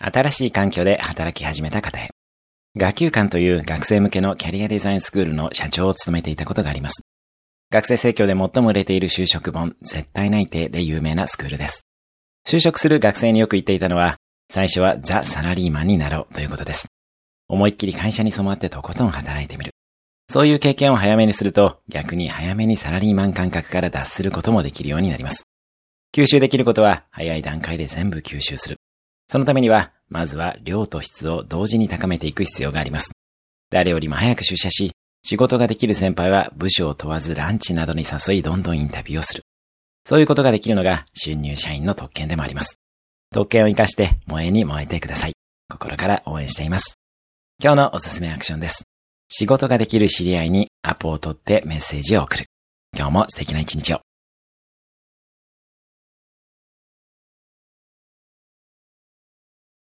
新しい環境で働き始めた方へ。学級館という学生向けのキャリアデザインスクールの社長を務めていたことがあります。学生生協で最も売れている就職本、絶対内定で有名なスクールです。就職する学生によく言っていたのは、最初はザ・サラリーマンになろうということです。思いっきり会社に染まってとことん働いてみる。そういう経験を早めにすると、逆に早めにサラリーマン感覚から脱することもできるようになります。吸収できることは、早い段階で全部吸収する。そのためには、まずは量と質を同時に高めていく必要があります。誰よりも早く出社し、仕事ができる先輩は部署を問わずランチなどに誘いどんどんインタビューをする。そういうことができるのが新入社員の特権でもあります。特権を活かして燃えに燃えてください。心から応援しています。今日のおすすめアクションです。仕事ができる知り合いにアポを取ってメッセージを送る。今日も素敵な一日を。